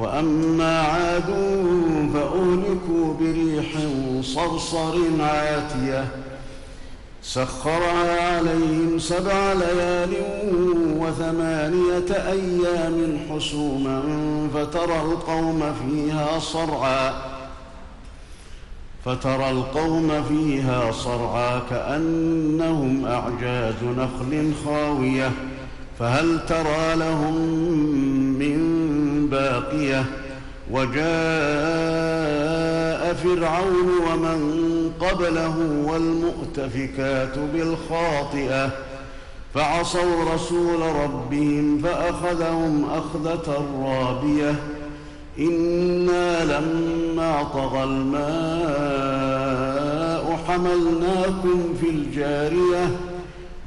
وأما عاد فأهلكوا بريح صرصر عاتية سخرها عليهم سبع ليال وثمانية أيام حسوما فترى القوم فيها صرعا فترى القوم فيها صرعا كأنهم أعجاز نخل خاوية فهل ترى لهم باقية وجاء فرعون ومن قبله والمؤتفكات بالخاطئة فعصوا رسول ربهم فأخذهم أخذة رابية إنا لما طغى الماء حملناكم في الجارية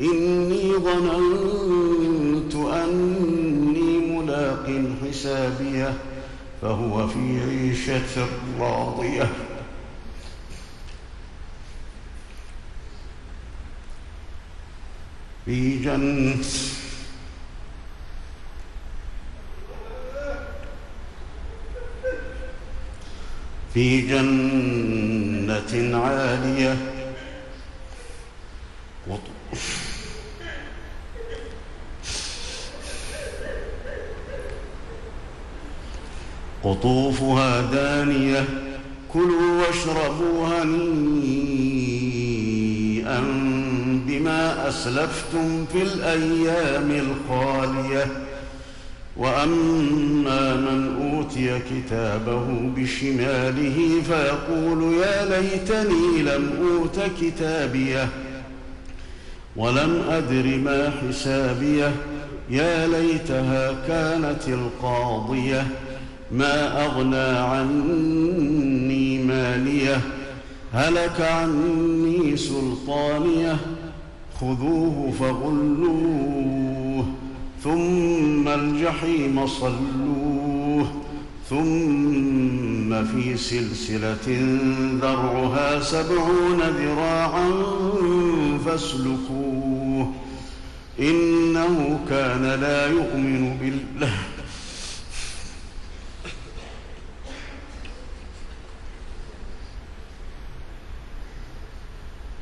إني ظننت أني ملاق حسابيه فهو في عيشة راضية. في جنة في جنة عالية قطوفها دانية كلوا واشربوا هنيئا بما أسلفتم في الأيام الخالية. وأما من أوتي كتابه بشماله فيقول يا ليتني لم أوت كتابيه. ولم أدر ما حسابيه. يا ليتها كانت القاضية. ما أغنى عني مالية؟ هلك عني سلطانية؟ خذوه فغلوه ثم الجحيم صلوه ثم في سلسلة ذرعها سبعون ذراعا فاسلكوه إنه كان لا يؤمن بالله.